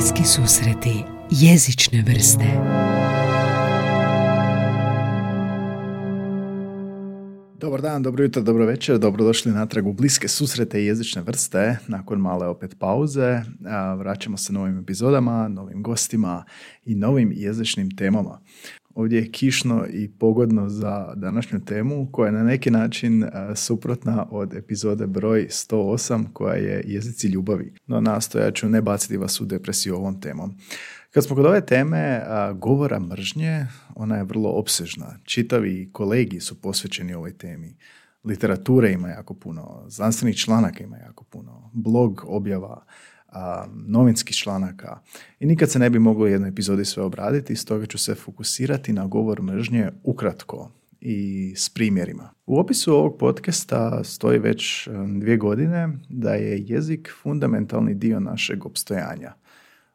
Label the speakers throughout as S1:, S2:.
S1: Bliski susreti jezične vrste
S2: Dobar dan, dobro jutro, dobro večer, dobrodošli natrag u bliske susrete i jezične vrste. Nakon male opet pauze vraćamo se novim epizodama, novim gostima i novim jezičnim temama. Ovdje je kišno i pogodno za današnju temu koja je na neki način suprotna od epizode broj 108 koja je jezici ljubavi. No nastojat ću ne baciti vas u depresiju ovom temom. Kad smo kod ove teme govora mržnje, ona je vrlo opsežna. Čitavi kolegi su posvećeni ovoj temi. Literature ima jako puno, znanstvenih članaka ima jako puno, blog objava, a, novinskih članaka i nikad se ne bi moglo u jednoj epizodi sve obraditi, stoga ću se fokusirati na govor mržnje ukratko i s primjerima. U opisu ovog podcasta stoji već dvije godine da je jezik fundamentalni dio našeg opstojanja.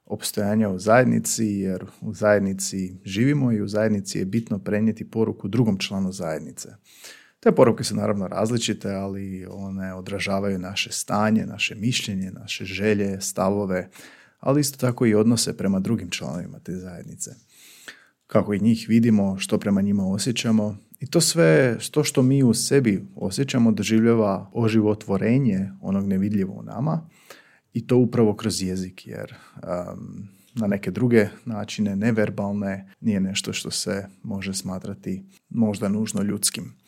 S2: Opstojanja u zajednici, jer u zajednici živimo i u zajednici je bitno prenijeti poruku drugom članu zajednice. Te poruke su naravno različite, ali one odražavaju naše stanje, naše mišljenje, naše želje, stavove, ali isto tako i odnose prema drugim članovima te zajednice. Kako i njih vidimo, što prema njima osjećamo i to sve to što mi u sebi osjećamo doživljava oživotvorenje onog nevidljivo u nama i to upravo kroz jezik, jer um, na neke druge načine, neverbalne, nije nešto što se može smatrati možda nužno ljudskim.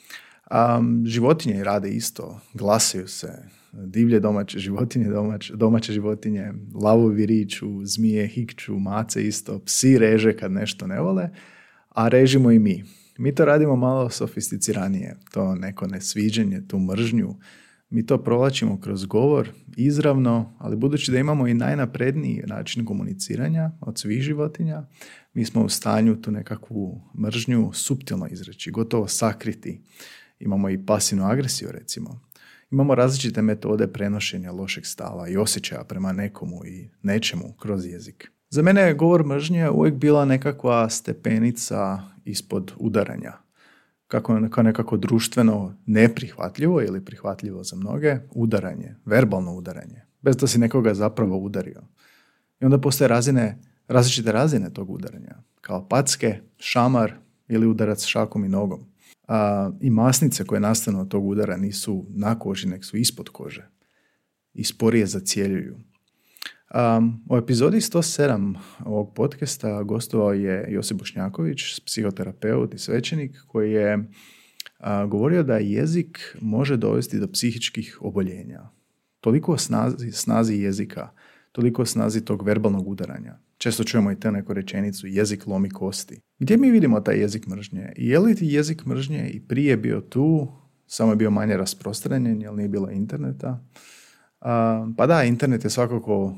S2: Um, životinje rade isto, glasaju se, divlje domaće životinje, domaće, domaće životinje, lavovi riču, zmije hikću, mace isto, psi reže kad nešto ne vole, a režimo i mi. Mi to radimo malo sofisticiranije, to neko nesviđenje, tu mržnju, mi to provlačimo kroz govor izravno, ali budući da imamo i najnapredniji način komuniciranja od svih životinja, mi smo u stanju tu nekakvu mržnju suptilno izreći, gotovo sakriti Imamo i pasivnu agresiju recimo. Imamo različite metode prenošenja lošeg stava i osjećaja prema nekomu i nečemu kroz jezik. Za mene je govor mržnje uvijek bila nekakva stepenica ispod udaranja. Kako kao nekako društveno neprihvatljivo ili prihvatljivo za mnoge, udaranje, verbalno udaranje, bez da si nekoga zapravo udario. I onda postoje razine, različite razine tog udaranja, kao packe, šamar ili udarac šakom i nogom a, i masnice koje nastanu od tog udara nisu na koži, nek su ispod kože i sporije zacijeljuju. Um, u epizodi 107 ovog podcasta gostovao je Josip Bošnjaković, psihoterapeut i svećenik, koji je govorio da jezik može dovesti do psihičkih oboljenja. Toliko snazi, snazi jezika, toliko snazi tog verbalnog udaranja. Često čujemo i te neku rečenicu, jezik lomi kosti. Gdje mi vidimo taj jezik mržnje? Je li ti jezik mržnje i prije bio tu, samo je bio manje rasprostranjen, jer nije bilo interneta? pa da, internet je svakako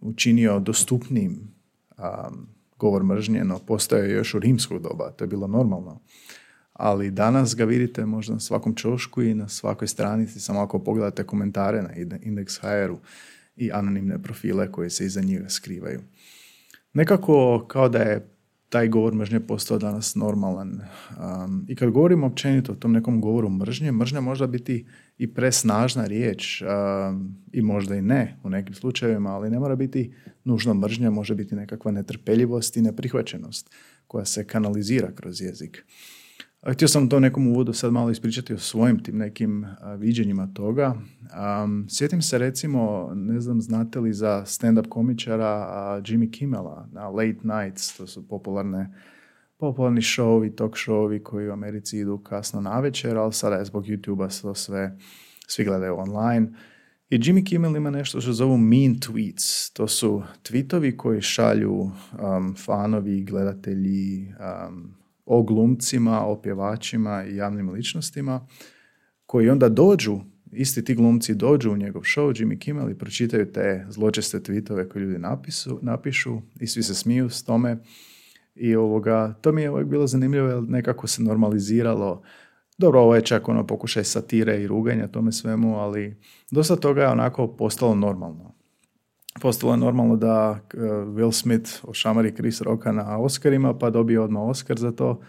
S2: učinio dostupnim govor mržnje, no postoje još u rimskog doba, to je bilo normalno. Ali danas ga vidite možda na svakom čošku i na svakoj stranici, samo ako pogledate komentare na Index.hr-u i anonimne profile koje se iza njega skrivaju. Nekako kao da je taj govor mržnje postao danas normalan. Um, I kad govorimo općenito o tom nekom govoru mržnje, mržnja možda biti i presnažna riječ um, i možda i ne u nekim slučajevima, ali ne mora biti nužno mržnja, može biti nekakva netrpeljivost i neprihvaćenost koja se kanalizira kroz jezik. Htio sam to nekom uvodu sad malo ispričati o svojim tim nekim viđenjima toga. Um, sjetim se recimo, ne znam znate li za stand-up komičara Jimmy Kimmela na Late Nights, to su popularne popularni showi, talk showi koji u Americi idu kasno na večer, ali sada je zbog YouTube-a to sve, svi gledaju online. I Jimmy Kimmel ima nešto što zovu mean tweets. To su tweetovi koji šalju um, fanovi, gledatelji, um, o glumcima, o pjevačima i javnim ličnostima koji onda dođu, isti ti glumci dođu u njegov show Jimmy Kimmel i pročitaju te zločeste tweetove koje ljudi napisu, napišu i svi se smiju s tome. I ovoga, to mi je uvijek bilo zanimljivo jer nekako se normaliziralo dobro, ovo je čak ono pokušaj satire i ruganja tome svemu, ali dosta toga je onako postalo normalno postalo je normalno da uh, Will Smith ošamari Chris Rocka na Oscarima pa dobije odmah Oscar za to,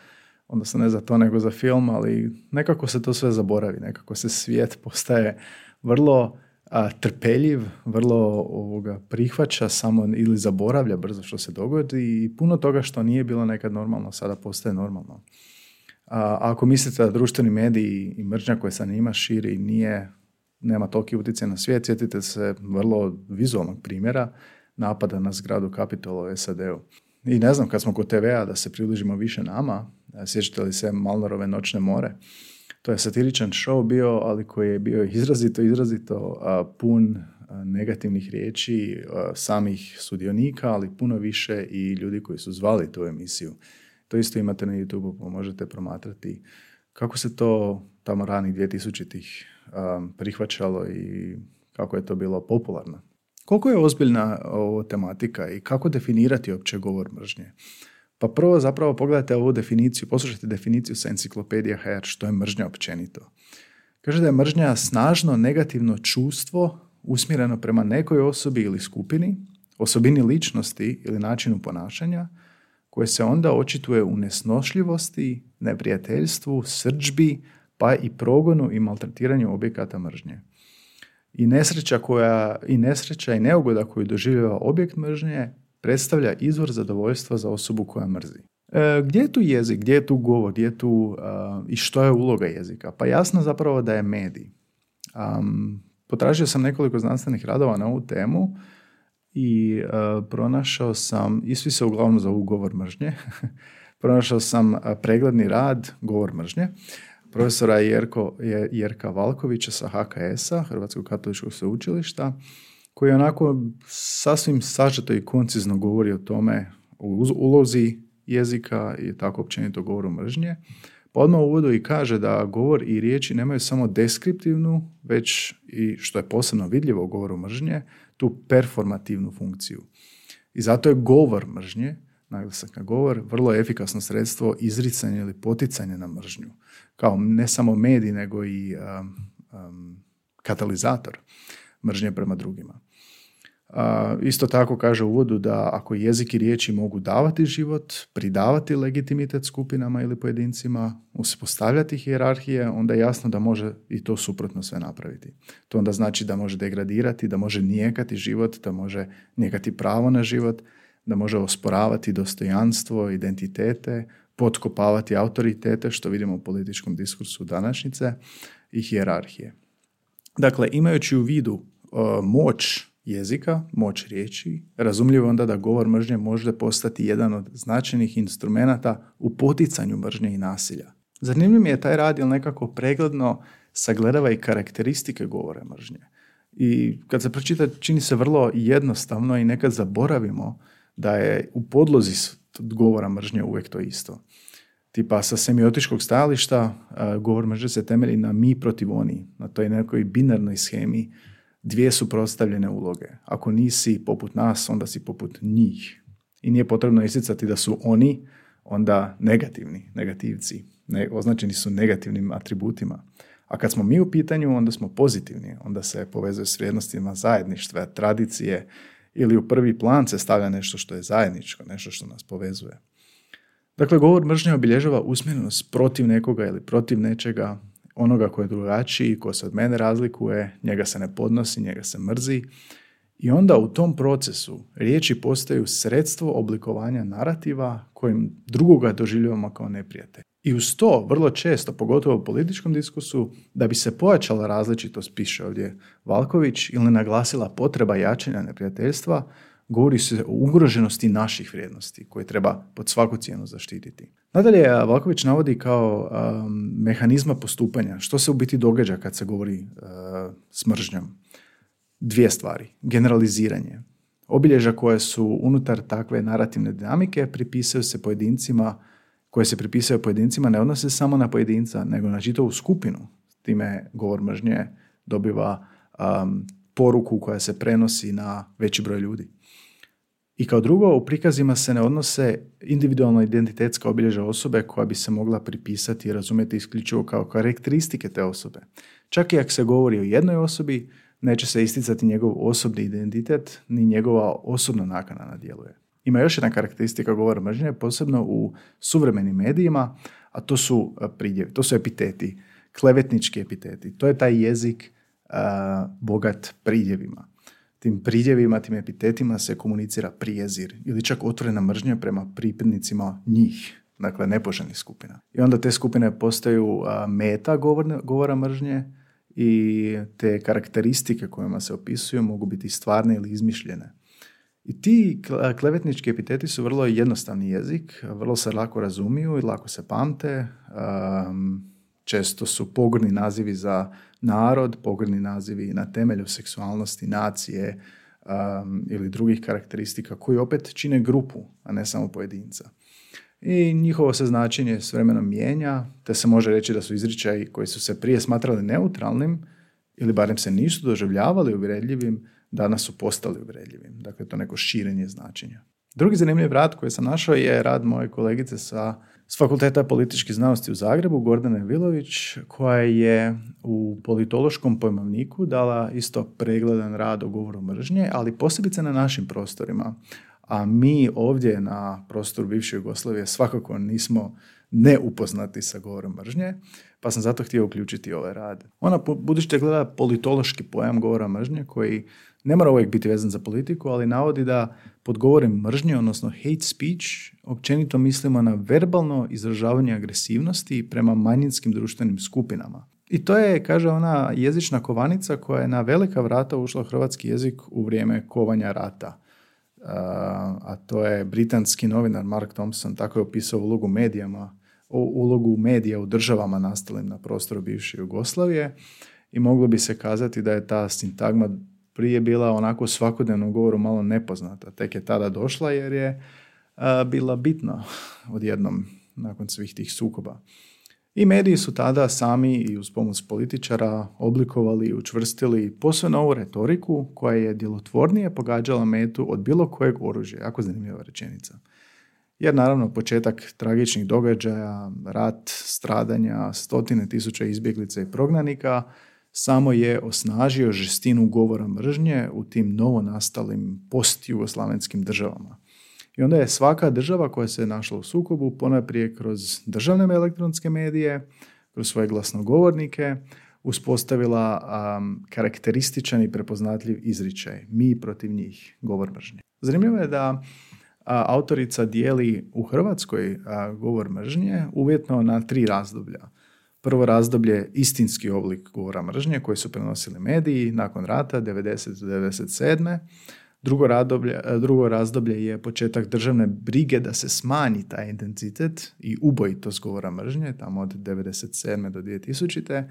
S2: odnosno ne za to nego za film, ali nekako se to sve zaboravi, nekako se svijet postaje vrlo a, trpeljiv, vrlo ovoga, prihvaća samo ili zaboravlja brzo što se dogodi i puno toga što nije bilo nekad normalno sada postaje normalno. A, ako mislite da društveni mediji i mržnja koja se njima širi nije, nema toliki utjecaj na svijet, sjetite se vrlo vizualnog primjera napada na zgradu Capitol u SAD-u. I ne znam, kad smo kod TV-a da se približimo više nama, sjećate li se Malnorove noćne more, to je satiričan show bio, ali koji je bio izrazito, izrazito pun negativnih riječi samih sudionika, ali puno više i ljudi koji su zvali tu emisiju. To isto imate na YouTube, pa možete promatrati kako se to tamo ranih 2000-ih prihvaćalo i kako je to bilo popularno. Koliko je ozbiljna ovo tematika i kako definirati opće govor mržnje? Pa prvo zapravo pogledajte ovu definiciju, poslušajte definiciju sa enciklopedija HR, što je mržnja općenito. Kaže da je mržnja snažno negativno čustvo usmjereno prema nekoj osobi ili skupini, osobini ličnosti ili načinu ponašanja, koje se onda očituje u nesnošljivosti, neprijateljstvu, srđbi, pa i progonu i maltretiranju objekata mržnje. I nesreća, koja, i nesreća i neugoda koju doživljava objekt mržnje predstavlja izvor zadovoljstva za osobu koja mrzi. E, gdje je tu jezik, gdje je tu govor, gdje je tu i što je uloga jezika? Pa jasno zapravo da je medij. Um, potražio sam nekoliko znanstvenih radova na ovu temu i pronašao sam, i svi se uglavnom zovu govor mržnje, pronašao sam pregledni rad govor mržnje profesora Jerko, Jerka Valkovića sa HKS-a, Hrvatskog katoličkog sveučilišta, koji onako sasvim sažeto i koncizno govori o tome, o ulozi jezika i tako općenito govoru mržnje. Pa odmah u uvodu i kaže da govor i riječi nemaju samo deskriptivnu, već i što je posebno vidljivo u govoru mržnje, tu performativnu funkciju. I zato je govor mržnje, naglasak na govor, vrlo efikasno sredstvo izricanja ili poticanja na mržnju. Kao ne samo medij, nego i um, um, katalizator mržnje prema drugima. Isto tako kaže u uvodu da ako jezik i riječi mogu davati život, pridavati legitimitet skupinama ili pojedincima, uspostavljati hijerarhije, onda je jasno da može i to suprotno sve napraviti. To onda znači da može degradirati, da može nijekati život, da može nijekati pravo na život, da može osporavati dostojanstvo, identitete, potkopavati autoritete, što vidimo u političkom diskursu današnjice, i hijerarhije. Dakle, imajući u vidu moć jezika, moć riječi, razumljivo onda da govor mržnje može postati jedan od značajnih instrumenata u poticanju mržnje i nasilja. Zanimljiv mi je taj rad jer nekako pregledno sagledava i karakteristike govora mržnje. I kad se pročita čini se vrlo jednostavno i nekad zaboravimo da je u podlozi govora mržnje uvijek to isto. Tipa sa semiotičkog stajališta govor mržnje se temelji na mi protiv oni, na toj nekoj binarnoj schemi dvije su prostavljene uloge. Ako nisi poput nas, onda si poput njih. I nije potrebno isticati da su oni onda negativni, negativci. Ne, označeni su negativnim atributima. A kad smo mi u pitanju, onda smo pozitivni. Onda se povezuje s vrijednostima zajedništva, tradicije ili u prvi plan se stavlja nešto što je zajedničko, nešto što nas povezuje. Dakle, govor mržnje obilježava usmjerenost protiv nekoga ili protiv nečega, onoga koji je drugačiji, ko se od mene razlikuje, njega se ne podnosi, njega se mrzi. I onda u tom procesu riječi postaju sredstvo oblikovanja narativa kojim drugoga doživljavamo kao neprijatelj. I uz to, vrlo često, pogotovo u političkom diskursu, da bi se pojačala različitost, piše ovdje Valković, ili naglasila potreba jačanja neprijateljstva, govori se o ugroženosti naših vrijednosti koje treba pod svaku cijenu zaštititi. Nadalje, Valković navodi kao um, mehanizma postupanja. Što se u biti događa kad se govori uh, s mržnjom? Dvije stvari. Generaliziranje. Obilježja koje su unutar takve narativne dinamike pripisuju se pojedincima koje se pripisuju pojedincima ne odnose samo na pojedinca, nego na čitavu skupinu. Time govor mržnje dobiva um, poruku koja se prenosi na veći broj ljudi. I kao drugo, u prikazima se ne odnose individualno identitetska obilježja osobe koja bi se mogla pripisati i razumjeti isključivo kao karakteristike te osobe. Čak i ako se govori o jednoj osobi, neće se isticati njegov osobni identitet, ni njegova osobna nakana na djeluje. Ima još jedna karakteristika govora mržnje, posebno u suvremenim medijima, a to su pridjevi, to su epiteti, klevetnički epiteti. To je taj jezik bogat pridjevima. Tim pridjevima, tim epitetima se komunicira prijezir ili čak otvorena mržnja prema pripadnicima njih, dakle nepoželjnih skupina. I onda te skupine postaju meta govora mržnje i te karakteristike kojima se opisuju mogu biti stvarne ili izmišljene. I ti klevetnički epiteti su vrlo jednostavni jezik, vrlo se lako razumiju i lako se pamte. često su pogrdni nazivi za narod, pogrdni nazivi na temelju seksualnosti, nacije ili drugih karakteristika koji opet čine grupu, a ne samo pojedinca. I njihovo se značenje s vremenom mijenja, te se može reći da su izričaji koji su se prije smatrali neutralnim ili barem se nisu doživljavali uvredljivim, danas su postali uvredljivim. Dakle, to neko širenje značenja. Drugi zanimljiv rad koji sam našao je rad moje kolegice sa s Fakulteta političkih znanosti u Zagrebu, Gordane Vilović, koja je u politološkom pojmovniku dala isto pregledan rad o govoru mržnje, ali posebice na našim prostorima. A mi ovdje na prostoru bivše Jugoslavije svakako nismo neupoznati sa govorom mržnje, pa sam zato htio uključiti ovaj rad. Ona, budući da gleda politološki pojam govora mržnje, koji ne mora uvijek biti vezan za politiku, ali navodi da pod govorem mržnje, odnosno hate speech, općenito mislimo na verbalno izražavanje agresivnosti prema manjinskim društvenim skupinama. I to je, kaže ona, jezična kovanica koja je na velika vrata ušla u hrvatski jezik u vrijeme kovanja rata. A to je britanski novinar Mark Thompson tako je opisao ulogu medijama, ulogu medija u državama nastalim na prostoru bivše Jugoslavije i moglo bi se kazati da je ta sintagma prije bila onako svakodnevno govoru malo nepoznata. Tek je tada došla jer je bila bitna odjednom nakon svih tih sukoba. I mediji su tada sami i uz pomoć političara oblikovali i učvrstili posve novu retoriku koja je djelotvornije pogađala metu od bilo kojeg oružja. Jako zanimljiva rečenica. Jer naravno početak tragičnih događaja, rat, stradanja, stotine tisuća izbjeglica i prognanika – samo je osnažio žestinu govora mržnje u tim novonastalim post-jugoslavenskim državama. I onda je svaka država koja se našla u sukobu ponajprije kroz državne elektronske medije, kroz svoje glasnogovornike, uspostavila um, karakterističan i prepoznatljiv izričaj. Mi protiv njih, govor mržnje. Zanimljivo je da autorica dijeli u Hrvatskoj govor mržnje uvjetno na tri razdoblja. Prvo razdoblje istinski oblik govora mržnje koji su prenosili mediji nakon rata 90. do 97. Drugo razdoblje, drugo razdoblje je početak državne brige da se smanji taj intenzitet i ubojitost govora mržnje, tamo od 97. do 2000.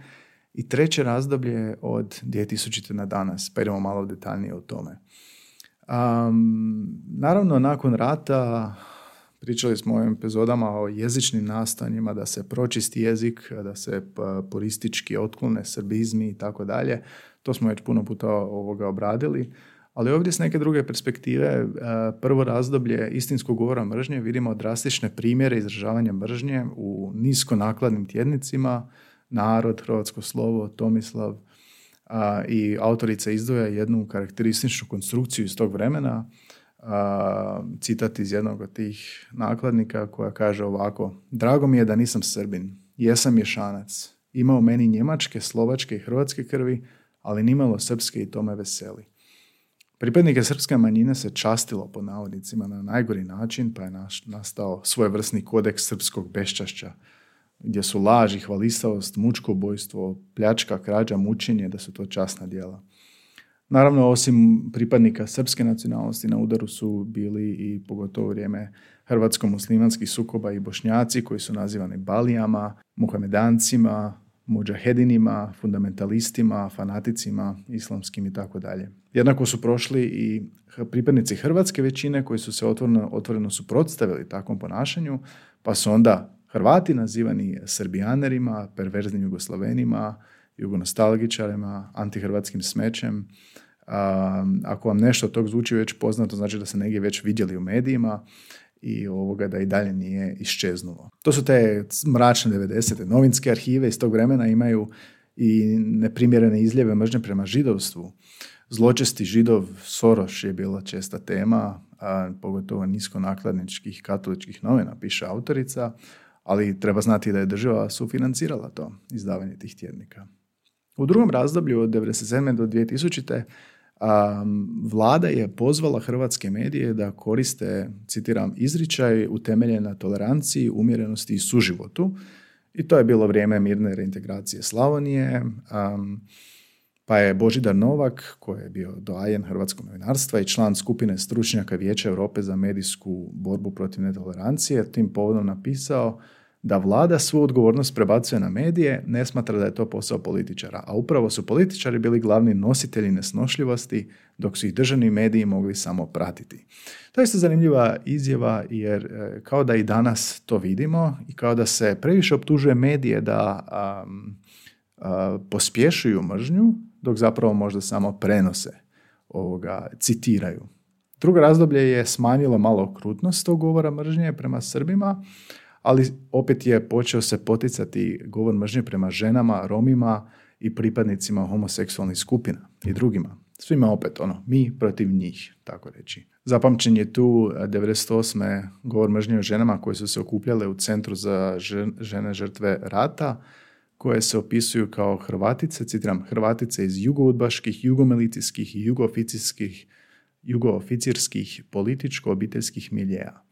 S2: I treće razdoblje je od 2000. na danas, pa idemo malo detaljnije o tome. Um, naravno, nakon rata Pričali smo u ovim epizodama o jezičnim nastanjima, da se pročisti jezik, da se puristički otklone srbizmi i tako dalje. To smo već puno puta ovoga obradili. Ali ovdje s neke druge perspektive, e, prvo razdoblje istinskog govora mržnje vidimo drastične primjere izražavanja mržnje u nisko nakladnim tjednicima, Narod, Hrvatsko slovo, Tomislav i autorica izdvoja jednu karakterističnu konstrukciju iz tog vremena, citat iz jednog od tih nakladnika koja kaže ovako Drago mi je da nisam Srbin, jesam mješanac, imao meni njemačke, slovačke i hrvatske krvi, ali nimalo srpske i to me veseli. Pripadnike srpske manjine se častilo po navodnicima na najgori način, pa je nastao svojevrsni kodeks srpskog beščašća, gdje su laž i hvalisavost, mučko bojstvo, pljačka, krađa, mučenje, da su to časna djela. Naravno, osim pripadnika srpske nacionalnosti na udaru su bili i pogotovo vrijeme hrvatsko-muslimanskih sukoba i bošnjaci koji su nazivani balijama, muhamedancima, muđahedinima, fundamentalistima, fanaticima, islamskim i tako dalje. Jednako su prošli i pripadnici hrvatske većine koji su se otvoreno, otvoreno suprotstavili takvom ponašanju, pa su onda Hrvati nazivani srbijanerima, perverznim jugoslavenima, jugonostalgičarima, antihrvatskim smećem. ako vam nešto od tog zvuči već poznato, znači da se negdje već vidjeli u medijima i ovoga da i dalje nije iščeznulo. To su te mračne 90. Novinske arhive iz tog vremena imaju i neprimjerene izljeve mržnje prema židovstvu. Zločesti židov Soroš je bila česta tema, a pogotovo niskonakladničkih katoličkih novina, piše autorica, ali treba znati da je država sufinancirala to, izdavanje tih tjednika. U drugom razdoblju od 1997. do 2000. Um, vlada je pozvala hrvatske medije da koriste, citiram, izričaj utemeljen na toleranciji, umjerenosti i suživotu. I to je bilo vrijeme mirne reintegracije Slavonije. Um, pa je Božidar Novak, koji je bio doajen hrvatskog novinarstva i član skupine stručnjaka Vijeća Europe za medijsku borbu protiv netolerancije, tim povodom napisao da vlada svu odgovornost prebacuje na medije, ne smatra da je to posao političara, a upravo su političari bili glavni nositelji nesnošljivosti, dok su ih državni mediji mogli samo pratiti. To je isto zanimljiva izjava jer e, kao da i danas to vidimo i kao da se previše optužuje medije da pospješuju mržnju, dok zapravo možda samo prenose ovoga, citiraju. Drugo razdoblje je smanjilo malo okrutnost tog govora mržnje prema Srbima, ali opet je počeo se poticati govor mržnje prema ženama, romima i pripadnicima homoseksualnih skupina i drugima. Svima opet ono, mi protiv njih, tako reći. Zapamćen je tu 98. govor mržnje o ženama koje su se okupljale u centru za žene žrtve rata, koje se opisuju kao Hrvatice, citiram, Hrvatice iz jugoudbaških, jugomilicijskih i jugooficijskih, jugooficirskih političko-obiteljskih miljeja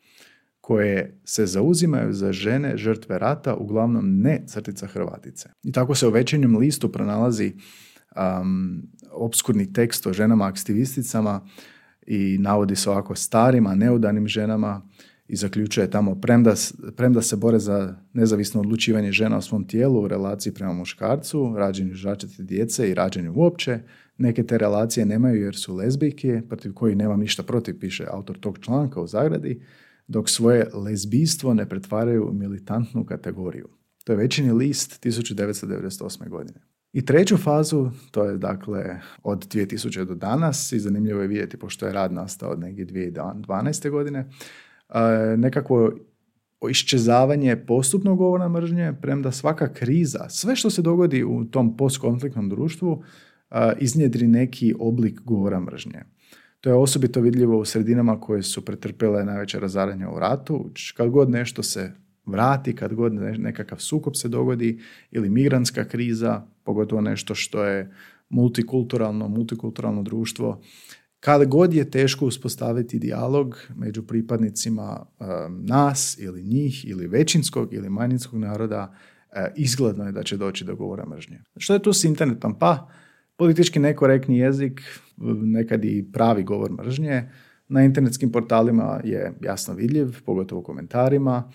S2: koje se zauzimaju za žene žrtve rata, uglavnom ne crtica Hrvatice. I tako se u večernjem listu pronalazi um, obskurni tekst o ženama aktivisticama i navodi se ovako starima, neudanim ženama i zaključuje tamo premda, premda se bore za nezavisno odlučivanje žena o svom tijelu u relaciji prema muškarcu, rađenju žačete djece i rađenju uopće, neke te relacije nemaju jer su lezbijke, protiv kojih nemam ništa protiv, piše autor tog članka u zagradi, dok svoje lezbijstvo ne pretvaraju u militantnu kategoriju. To je većini list 1998. godine. I treću fazu, to je dakle od 2000 do danas i zanimljivo je vidjeti pošto je rad nastao od negdje 2012. godine, nekakvo iščezavanje postupnog govora mržnje, premda svaka kriza, sve što se dogodi u tom postkonfliktnom društvu, iznjedri neki oblik govora mržnje. To je osobito vidljivo u sredinama koje su pretrpjele najveće razaranje u ratu. Kad god nešto se vrati, kad god nekakav sukob se dogodi ili migrantska kriza, pogotovo nešto što je multikulturalno, multikulturalno društvo, kad god je teško uspostaviti dijalog među pripadnicima nas ili njih ili većinskog ili manjinskog naroda, e, izgledno je da će doći do govora mržnje. Što je tu s internetom? Pa, politički nekorektni jezik, nekad i pravi govor mržnje, na internetskim portalima je jasno vidljiv, pogotovo u komentarima.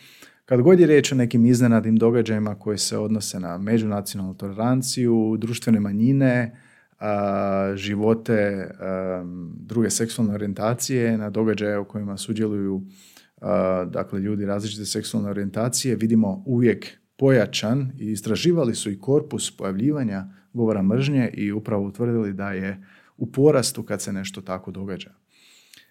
S2: Kad god je riječ o nekim iznenadnim događajima koji se odnose na međunacionalnu toleranciju, društvene manjine, živote druge seksualne orijentacije, na događaje u kojima sudjeluju dakle, ljudi različite seksualne orijentacije, vidimo uvijek pojačan i istraživali su i korpus pojavljivanja govora mržnje i upravo utvrdili da je u porastu kad se nešto tako događa.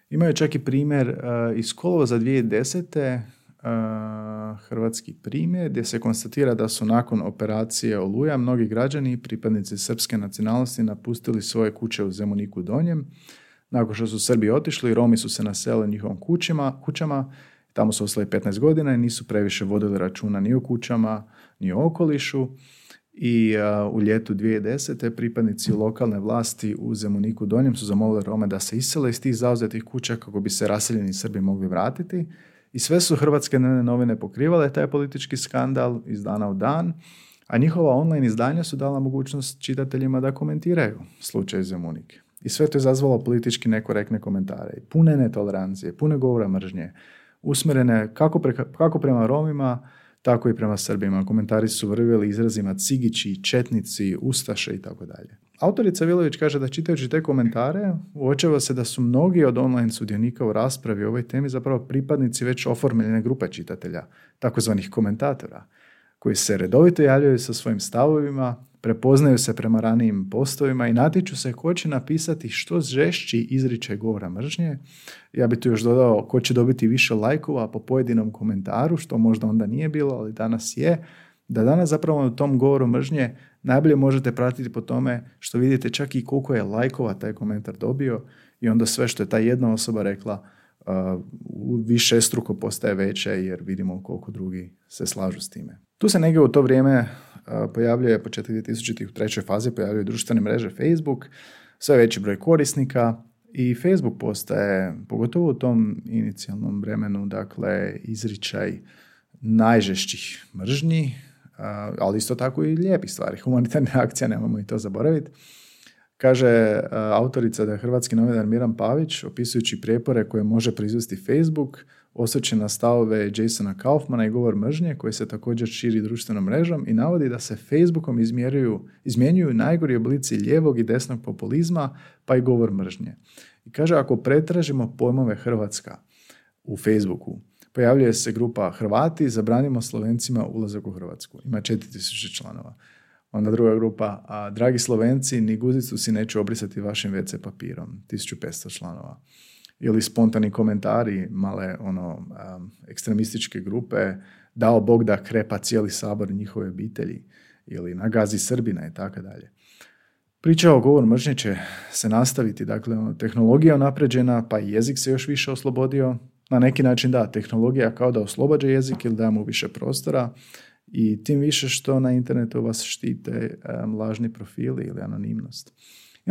S2: Imaju čak i primjer uh, iz kolova za 2010. Uh, hrvatski primjer gdje se konstatira da su nakon operacije Oluja mnogi građani pripadnici srpske nacionalnosti napustili svoje kuće u Zemuniku Donjem. Nakon što su Srbi otišli, Romi su se naselili njihovim kućima, kućama, tamo su ostali 15 godina i nisu previše vodili računa ni o kućama, ni o okolišu i u ljetu 2010. pripadnici lokalne vlasti u Zemuniku Donjem su zamolili Rome da se isele iz tih zauzetih kuća kako bi se raseljeni Srbi mogli vratiti i sve su hrvatske novine pokrivale taj politički skandal iz dana u dan, a njihova online izdanja su dala mogućnost čitateljima da komentiraju slučaj Zemunike. I sve to je izazvalo politički nekorektne komentare, pune netolerancije, pune govora mržnje, usmjerene kako, kako prema Romima, tako i prema Srbima. Komentari su vrvili izrazima cigići, četnici, ustaše i tako dalje. Autorica Vilović kaže da čitajući te komentare uočava se da su mnogi od online sudionika u raspravi o ovoj temi zapravo pripadnici već oformljene grupe čitatelja, takozvanih komentatora, koji se redovito javljaju sa svojim stavovima, prepoznaju se prema ranijim postovima i natiču se ko će napisati što žešći izričaj govora mržnje. Ja bih tu još dodao ko će dobiti više lajkova po pojedinom komentaru, što možda onda nije bilo, ali danas je. Da danas zapravo u tom govoru mržnje najbolje možete pratiti po tome što vidite čak i koliko je lajkova taj komentar dobio i onda sve što je ta jedna osoba rekla uh, više struko postaje veće jer vidimo koliko drugi se slažu s time. Tu se negdje u to vrijeme pojavljuje početak 2000 u trećoj fazi pojavljuje društvene mreže Facebook, sve veći broj korisnika i Facebook postaje, pogotovo u tom inicijalnom vremenu, dakle, izričaj najžešćih mržnji, ali isto tako i lijepih stvari. Humanitarne akcija, nemojmo i to zaboraviti. Kaže autorica da je hrvatski novinar Miran Pavić, opisujući prijepore koje može proizvesti Facebook, osvrće na stavove Jasona Kaufmana i govor mržnje koji se također širi društvenom mrežom i navodi da se Facebookom izmjeruju, izmjenjuju najgori oblici lijevog i desnog populizma pa i govor mržnje. I kaže ako pretražimo pojmove Hrvatska u Facebooku, pojavljuje se grupa Hrvati, zabranimo Slovencima ulazak u Hrvatsku. Ima 4000 članova. Onda druga grupa, a dragi Slovenci, ni guzicu si neću obrisati vašim WC papirom. 1500 članova ili spontani komentari male ono ekstremističke grupe dao Bog da krepa cijeli sabor njihove obitelji ili nagazi Srbina i tako dalje. Priča o govor mržnje će se nastaviti, dakle ono, tehnologija napređena, pa i jezik se još više oslobodio. Na neki način da, tehnologija kao da oslobađa jezik ili da mu više prostora i tim više što na internetu vas štite um, lažni profili ili anonimnost.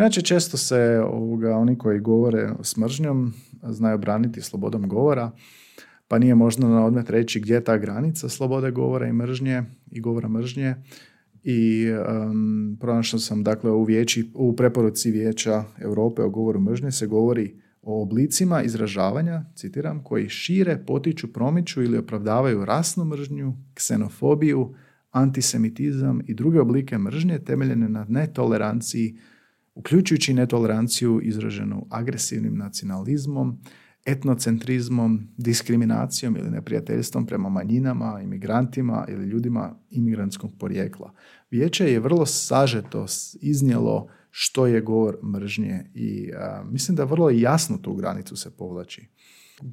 S2: Inače, često se ovoga, oni koji govore s mržnjom znaju braniti slobodom govora, pa nije možda na odmet reći gdje je ta granica slobode govora i mržnje i govora mržnje. I um, pronašao sam, dakle, u, vijeći, u preporuci Vijeća Europe o govoru mržnje se govori o oblicima izražavanja, citiram, koji šire, potiču, promiču ili opravdavaju rasnu mržnju, ksenofobiju, antisemitizam i druge oblike mržnje temeljene na netoleranciji, uključujući netoleranciju izraženu agresivnim nacionalizmom, etnocentrizmom, diskriminacijom ili neprijateljstvom prema manjinama, imigrantima ili ljudima imigrantskog porijekla. Vijeće je vrlo sažeto iznijelo što je govor mržnje i mislim da vrlo jasno tu granicu se povlači.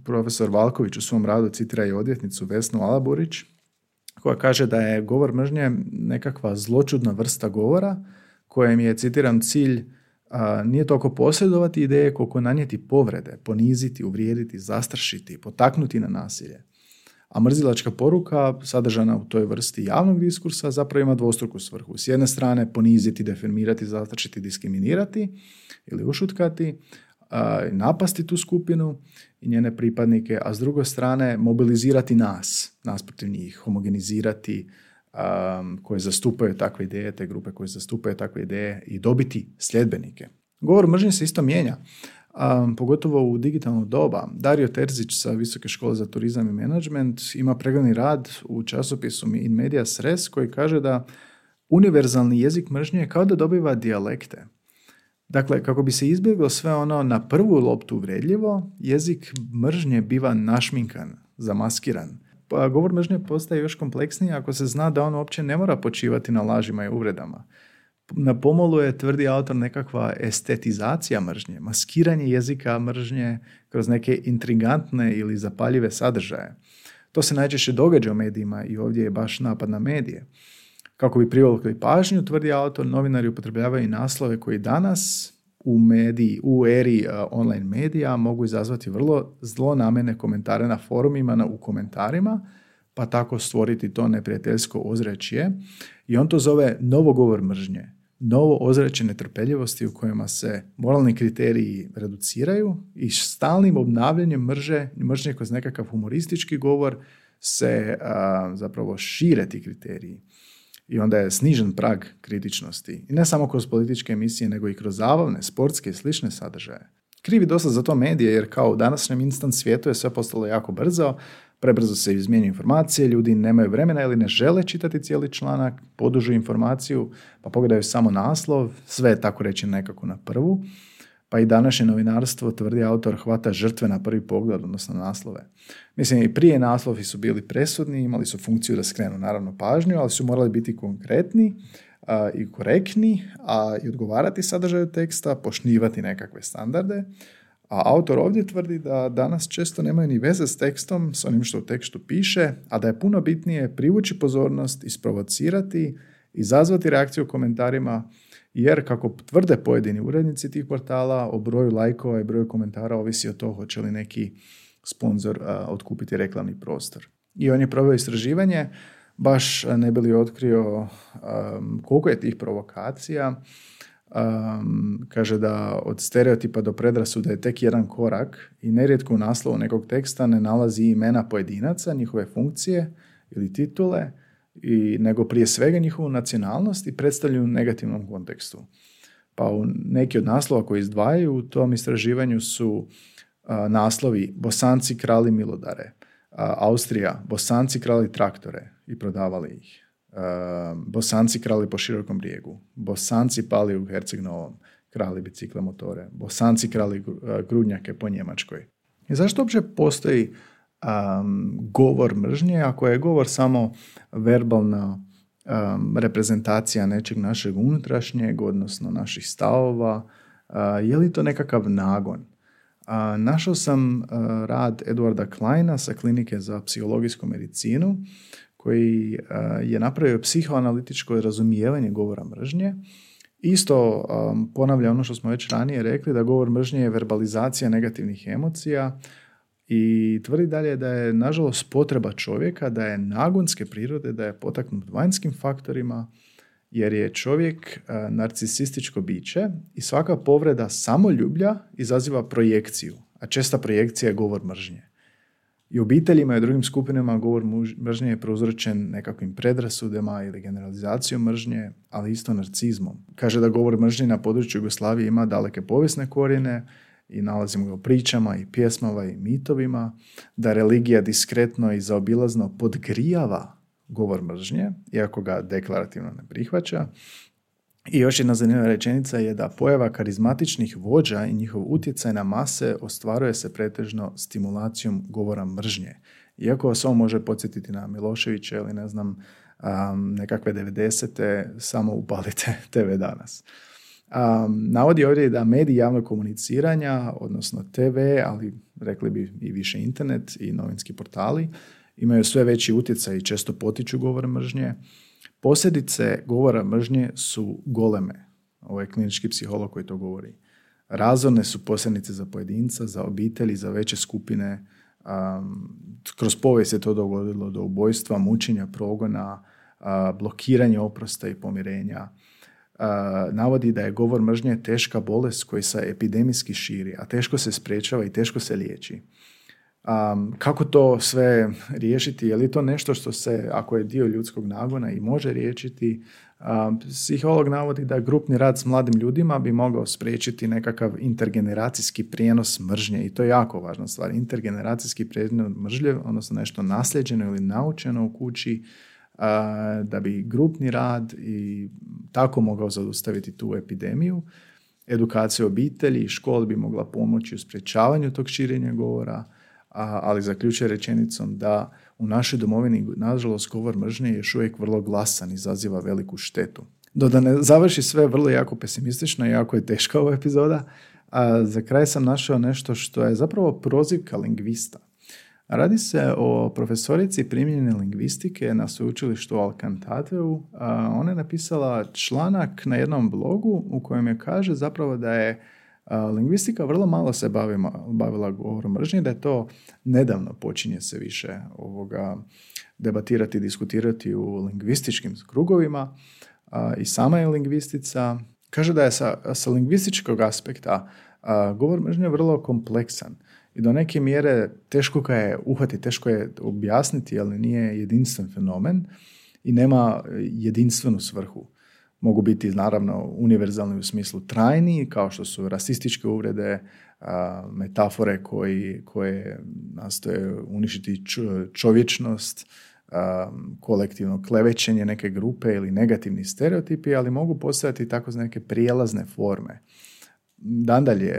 S2: Profesor Valković u svom radu citira i odvjetnicu Vesnu Alaburić koja kaže da je govor mržnje nekakva zločudna vrsta govora kojem je, citiram, cilj a, nije toliko posjedovati ideje koliko nanijeti povrede, poniziti, uvrijediti, zastrašiti, potaknuti na nasilje. A mrzilačka poruka sadržana u toj vrsti javnog diskursa zapravo ima dvostruku svrhu. S jedne strane poniziti, deformirati, zastrašiti, diskriminirati ili ušutkati, a, napasti tu skupinu i njene pripadnike, a s druge strane mobilizirati nas, nas protiv njih, homogenizirati, um, koje zastupaju takve ideje, te grupe koje zastupaju takve ideje i dobiti sljedbenike. Govor mržnje se isto mijenja, um, pogotovo u digitalno doba. Dario Terzić sa Visoke škole za turizam i menadžment ima pregledni rad u časopisu In Media Res koji kaže da univerzalni jezik mržnje je kao da dobiva dijalekte. Dakle, kako bi se izbjeglo sve ono na prvu loptu uvredljivo, jezik mržnje biva našminkan, zamaskiran govor mržnje postaje još kompleksniji ako se zna da on uopće ne mora počivati na lažima i uvredama. Na pomolu je, tvrdi autor, nekakva estetizacija mržnje, maskiranje jezika mržnje kroz neke intrigantne ili zapaljive sadržaje. To se najčešće događa u medijima i ovdje je baš napad na medije. Kako bi privukli pažnju, tvrdi autor, novinari upotrebljavaju naslove koji danas u mediji, u eri uh, online medija mogu izazvati vrlo zlonamene komentare na forumima, na, u komentarima, pa tako stvoriti to neprijateljsko ozrećje. I on to zove novogovor mržnje, novo ozreće netrpeljivosti u kojima se moralni kriteriji reduciraju i stalnim obnavljanjem mrže, mržnje kroz nekakav humoristički govor se uh, zapravo šire ti kriteriji i onda je snižen prag kritičnosti. I ne samo kroz političke emisije, nego i kroz zabavne, sportske i slične sadržaje. Krivi dosta za to medije, jer kao u današnjem instant svijetu je sve postalo jako brzo, prebrzo se izmjenjuju informacije, ljudi nemaju vremena ili ne žele čitati cijeli članak, podužu informaciju, pa pogledaju samo naslov, sve je tako reći nekako na prvu pa i današnje novinarstvo, tvrdi autor, hvata žrtve na prvi pogled, odnosno naslove. Mislim, i prije naslovi su bili presudni, imali su funkciju da skrenu naravno pažnju, ali su morali biti konkretni a, i korektni, a i odgovarati sadržaju teksta, pošnivati nekakve standarde. A autor ovdje tvrdi da danas često nemaju ni veze s tekstom, s onim što u tekstu piše, a da je puno bitnije privući pozornost, isprovocirati, izazvati reakciju u komentarima, jer kako tvrde pojedini urednici tih portala, o broju lajkova i broju komentara ovisi o to hoće li neki sponsor otkupiti reklamni prostor. I on je proveo istraživanje baš ne bi li otkrio koliko je tih provokacija. kaže da od stereotipa do predrasuda je tek jedan korak i nerijetko u naslovu nekog teksta ne nalazi imena pojedinaca, njihove funkcije ili titule, i, nego prije svega njihovu nacionalnost i predstavljaju u negativnom kontekstu. Pa u neki od naslova koji izdvajaju u tom istraživanju su naslovi Bosanci krali milodare, Austrija, Bosanci krali traktore i prodavali ih. Bosanci krali po širokom brijegu. Bosanci pali u Herceg Novom, krali bicikle motore. Bosanci krali grudnjake po Njemačkoj. I zašto uopće postoji um, govor mržnje, ako je govor samo verbalna um, reprezentacija nečeg našeg unutrašnjeg, odnosno naših stavova, uh, je li to nekakav nagon? Uh, našao sam uh, rad Edwarda Kleina sa klinike za psihologijsku medicinu, koji je napravio psihoanalitičko razumijevanje govora mržnje. Isto um, ponavlja ono što smo već ranije rekli, da govor mržnje je verbalizacija negativnih emocija, i tvrdi dalje da je, nažalost, potreba čovjeka, da je nagonske prirode, da je potaknut vanjskim faktorima, jer je čovjek e, narcisističko biće i svaka povreda samoljublja izaziva projekciju, a česta projekcija je govor mržnje. I obiteljima i drugim skupinama govor mržnje je prouzročen nekakvim predrasudama ili generalizacijom mržnje, ali isto narcizmom. Kaže da govor mržnje na području Jugoslavije ima daleke povijesne korijene, i nalazimo ga u pričama i pjesmama i mitovima, da religija diskretno i zaobilazno podgrijava govor mržnje, iako ga deklarativno ne prihvaća. I još jedna zanimljiva rečenica je da pojava karizmatičnih vođa i njihov utjecaj na mase ostvaruje se pretežno stimulacijom govora mržnje. Iako vas ovo može podsjetiti na Miloševića ili ne znam, nekakve 90. samo upalite TV danas. Um, navodi ovdje da mediji javnog komuniciranja, odnosno TV, ali rekli bi i više internet i novinski portali, imaju sve veći utjecaj i često potiču govor mržnje. Posljedice govora mržnje su goleme. Ovo je klinički psiholog koji to govori. Razorne su posljedice za pojedinca, za obitelji, za veće skupine. Um, kroz povijest je to dogodilo do ubojstva, mučenja, progona, uh, blokiranja oprosta i pomirenja navodi da je govor mržnje teška bolest koji se epidemijski širi, a teško se sprečava i teško se liječi. Um, kako to sve riješiti? Je li to nešto što se, ako je dio ljudskog nagona i može riješiti? Um, psiholog navodi da grupni rad s mladim ljudima bi mogao spriječiti nekakav intergeneracijski prijenos mržnje i to je jako važna stvar. Intergeneracijski prijenos mržnje, odnosno nešto nasljeđeno ili naučeno u kući, da bi grupni rad i tako mogao zaustaviti tu epidemiju. Edukacija obitelji i škol bi mogla pomoći u sprječavanju tog širenja govora, ali zaključuje rečenicom da u našoj domovini, nažalost, govor mržnje je još uvijek vrlo glasan i izaziva veliku štetu. Do da ne završi sve vrlo jako pesimistično i jako je teška ova epizoda, a za kraj sam našao nešto što je zapravo prozivka lingvista. Radi se o profesorici primjenjene lingvistike na sveučilištu Alcantateu. Ona je napisala članak na jednom blogu u kojem je kaže zapravo da je lingvistika vrlo malo se bavima, bavila govorom mržnje, da je to nedavno počinje se više ovoga debatirati, diskutirati u lingvističkim krugovima i sama je lingvistica. Kaže da je sa, sa lingvističkog aspekta govor mržnje vrlo kompleksan i do neke mjere teško ga je uhvatiti, teško je objasniti, ali nije jedinstven fenomen i nema jedinstvenu svrhu. Mogu biti naravno univerzalni u smislu trajni, kao što su rasističke uvrede, metafore koji, koje nastoje uništiti čovječnost, kolektivno klevećenje neke grupe ili negativni stereotipi, ali mogu postojati tako neke prijelazne forme. Dandalje,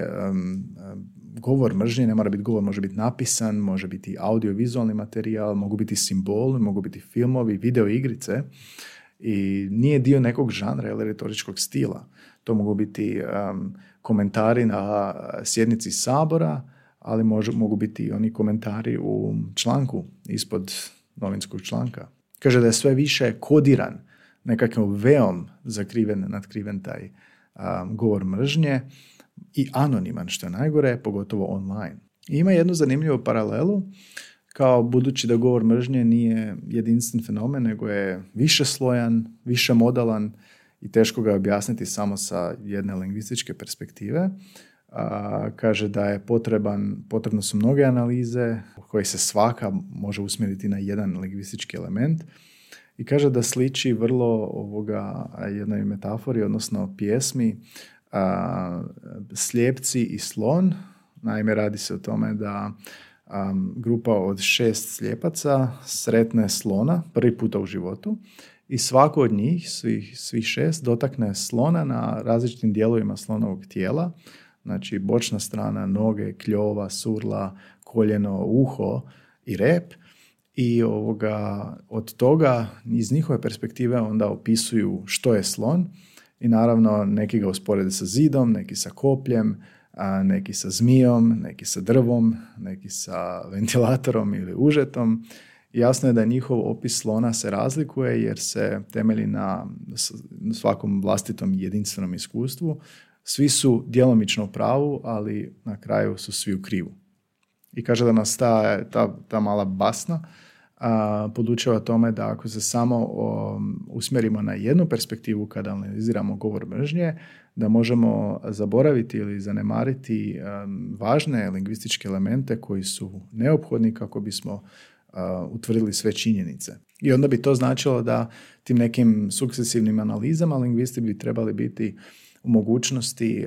S2: govor mržnje ne mora biti govor, može biti napisan, može biti audiovizualni materijal, mogu biti simboli, mogu biti filmovi, video igrice i nije dio nekog žanra ili retoričkog stila. To mogu biti komentari na sjednici sabora, ali mogu biti i oni komentari u članku ispod novinskog članka. Kaže da je sve više kodiran, nekakvom veom zakriven, natkriven taj govor mržnje i anoniman, što je najgore, pogotovo online. I ima jednu zanimljivu paralelu kao budući da govor mržnje nije jedinstven fenomen, nego je više slojan, više modalan i teško ga objasniti samo sa jedne lingvističke perspektive. A, kaže da je potreban, potrebno su mnoge analize koje se svaka može usmjeriti na jedan lingvistički element i kaže da sliči vrlo ovoga jednoj metafori, odnosno pjesmi a, Slijepci i slon. Naime, radi se o tome da grupa od šest slijepaca sretne slona prvi puta u životu i svako od njih, svih, svih šest, dotakne slona na različitim dijelovima slonovog tijela, znači bočna strana, noge, kljova, surla, koljeno, uho i rep i ovoga, od toga iz njihove perspektive onda opisuju što je slon i naravno neki ga usporede sa zidom, neki sa kopljem, a neki sa zmijom, neki sa drvom, neki sa ventilatorom ili užetom. Jasno je da njihov opis slona se razlikuje jer se temelji na svakom vlastitom jedinstvenom iskustvu. Svi su djelomično u pravu, ali na kraju su svi u krivu. I kaže da nas ta, ta, ta mala basna a, podučava tome da ako se samo usmjerimo na jednu perspektivu kada analiziramo govor mržnje, da možemo zaboraviti ili zanemariti važne lingvističke elemente koji su neophodni kako bismo utvrdili sve činjenice. I onda bi to značilo da tim nekim sukcesivnim analizama lingvisti bi trebali biti u mogućnosti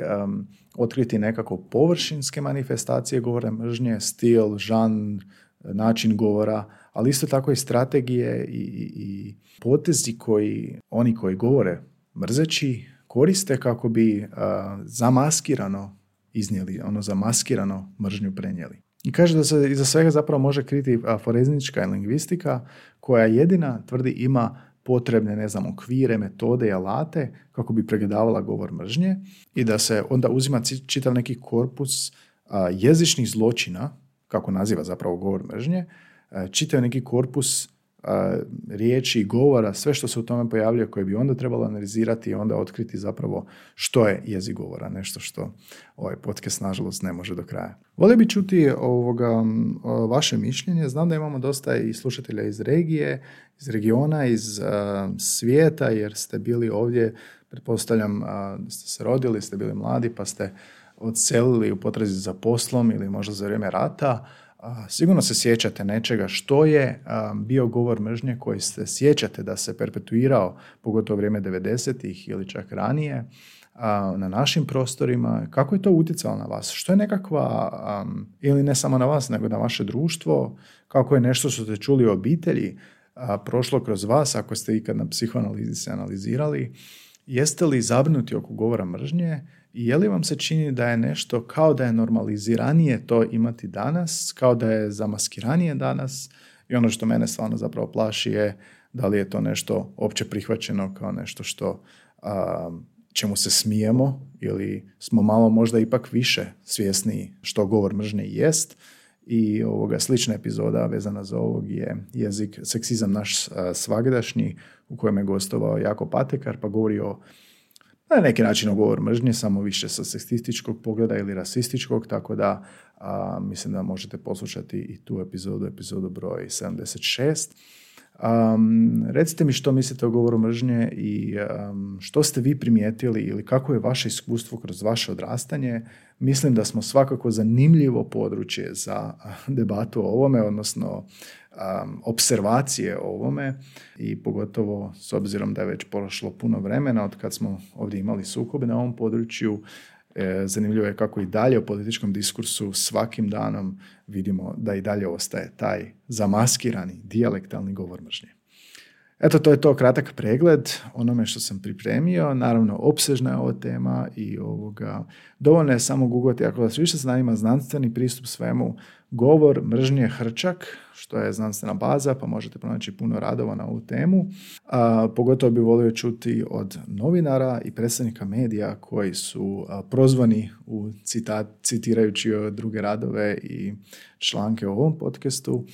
S2: otkriti nekako površinske manifestacije govora mržnje, stil, žan, način govora, ali isto tako i strategije i, i potezi koji oni koji govore mrzeći koriste kako bi zamaskirano iznijeli, ono zamaskirano mržnju prenijeli. I kaže da se iza svega zapravo može kriti foreznička lingvistika koja jedina tvrdi ima potrebne, ne znam, okvire, metode i alate kako bi pregledavala govor mržnje i da se onda uzima čitav neki korpus jezičnih zločina, kako naziva zapravo govor mržnje, čitav neki korpus riječi i govora, sve što se u tome pojavljuje koje bi onda trebalo analizirati i onda otkriti zapravo što je jezik govora, nešto što ovaj podcast nažalost ne može do kraja. Volio bi čuti ovoga, vaše mišljenje, znam da imamo dosta i slušatelja iz regije, iz regiona, iz svijeta, jer ste bili ovdje, pretpostavljam da ste se rodili, ste bili mladi, pa ste odselili u potrazi za poslom ili možda za vrijeme rata, sigurno se sjećate nečega što je bio govor mržnje koji se sjećate da se perpetuirao, pogotovo vrijeme 90-ih ili čak ranije, na našim prostorima, kako je to utjecalo na vas? Što je nekakva, ili ne samo na vas, nego na vaše društvo, kako je nešto što ste čuli u obitelji, prošlo kroz vas, ako ste ikad na psihoanalizi se analizirali, jeste li zabrinuti oko govora mržnje je li vam se čini da je nešto kao da je normaliziranije to imati danas, kao da je zamaskiranije danas? I ono što mene stvarno zapravo plaši je da li je to nešto opće prihvaćeno kao nešto što čemu se smijemo ili smo malo možda ipak više svjesni što govor mržnje jest. I ovoga slična epizoda vezana za ovog je jezik seksizam naš svagdašnji u kojem je gostovao Jako Patekar pa govori o na neki način o govor mržnje, samo više sa seksističkog pogleda ili rasističkog, tako da mislim da možete poslušati i tu epizodu, epizodu broj 76. Um, recite mi što mislite o govoru mržnje i što ste vi primijetili ili kako je vaše iskustvo kroz vaše odrastanje. Mislim da smo svakako zanimljivo područje za debatu o ovome, odnosno um, observacije o ovome i pogotovo s obzirom da je već prošlo puno vremena od kad smo ovdje imali sukobe na ovom području, e, zanimljivo je kako i dalje u političkom diskursu svakim danom vidimo da i dalje ostaje taj zamaskirani dijalektalni govor mržnje. Eto, to je to kratak pregled onome što sam pripremio. Naravno, opsežna je ova tema i ovoga, dovoljno je samo googlati, ako vas više zanima znanstveni pristup svemu, govor mržnje hrčak, što je znanstvena baza, pa možete pronaći puno radova na ovu temu. A, pogotovo bi volio čuti od novinara i predstavnika medija koji su prozvani u citat, citirajući druge radove i članke u ovom podcastu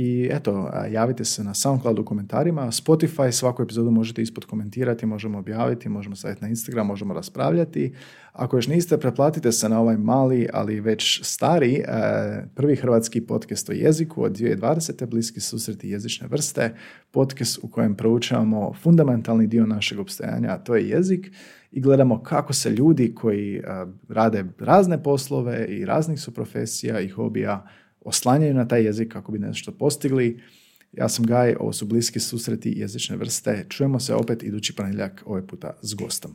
S2: I eto, javite se na SoundCloud u komentarima. Spotify svaku epizodu možete ispod komentirati, možemo objaviti, možemo staviti na Instagram, možemo raspravljati. Ako još niste, preplatite se na ovaj mali, ali već stari e, prvi hrvatski podcast o jeziku od 2020. Bliski susreti jezične vrste. Podcast u kojem proučavamo fundamentalni dio našeg obstajanja, a to je jezik i gledamo kako se ljudi koji e, rade razne poslove i raznih su profesija i hobija oslanjaju na taj jezik kako bi nešto postigli. Ja sam Gaj, ovo su bliski susreti jezične vrste. Čujemo se opet idući ponedjeljak, ovaj puta s gostom.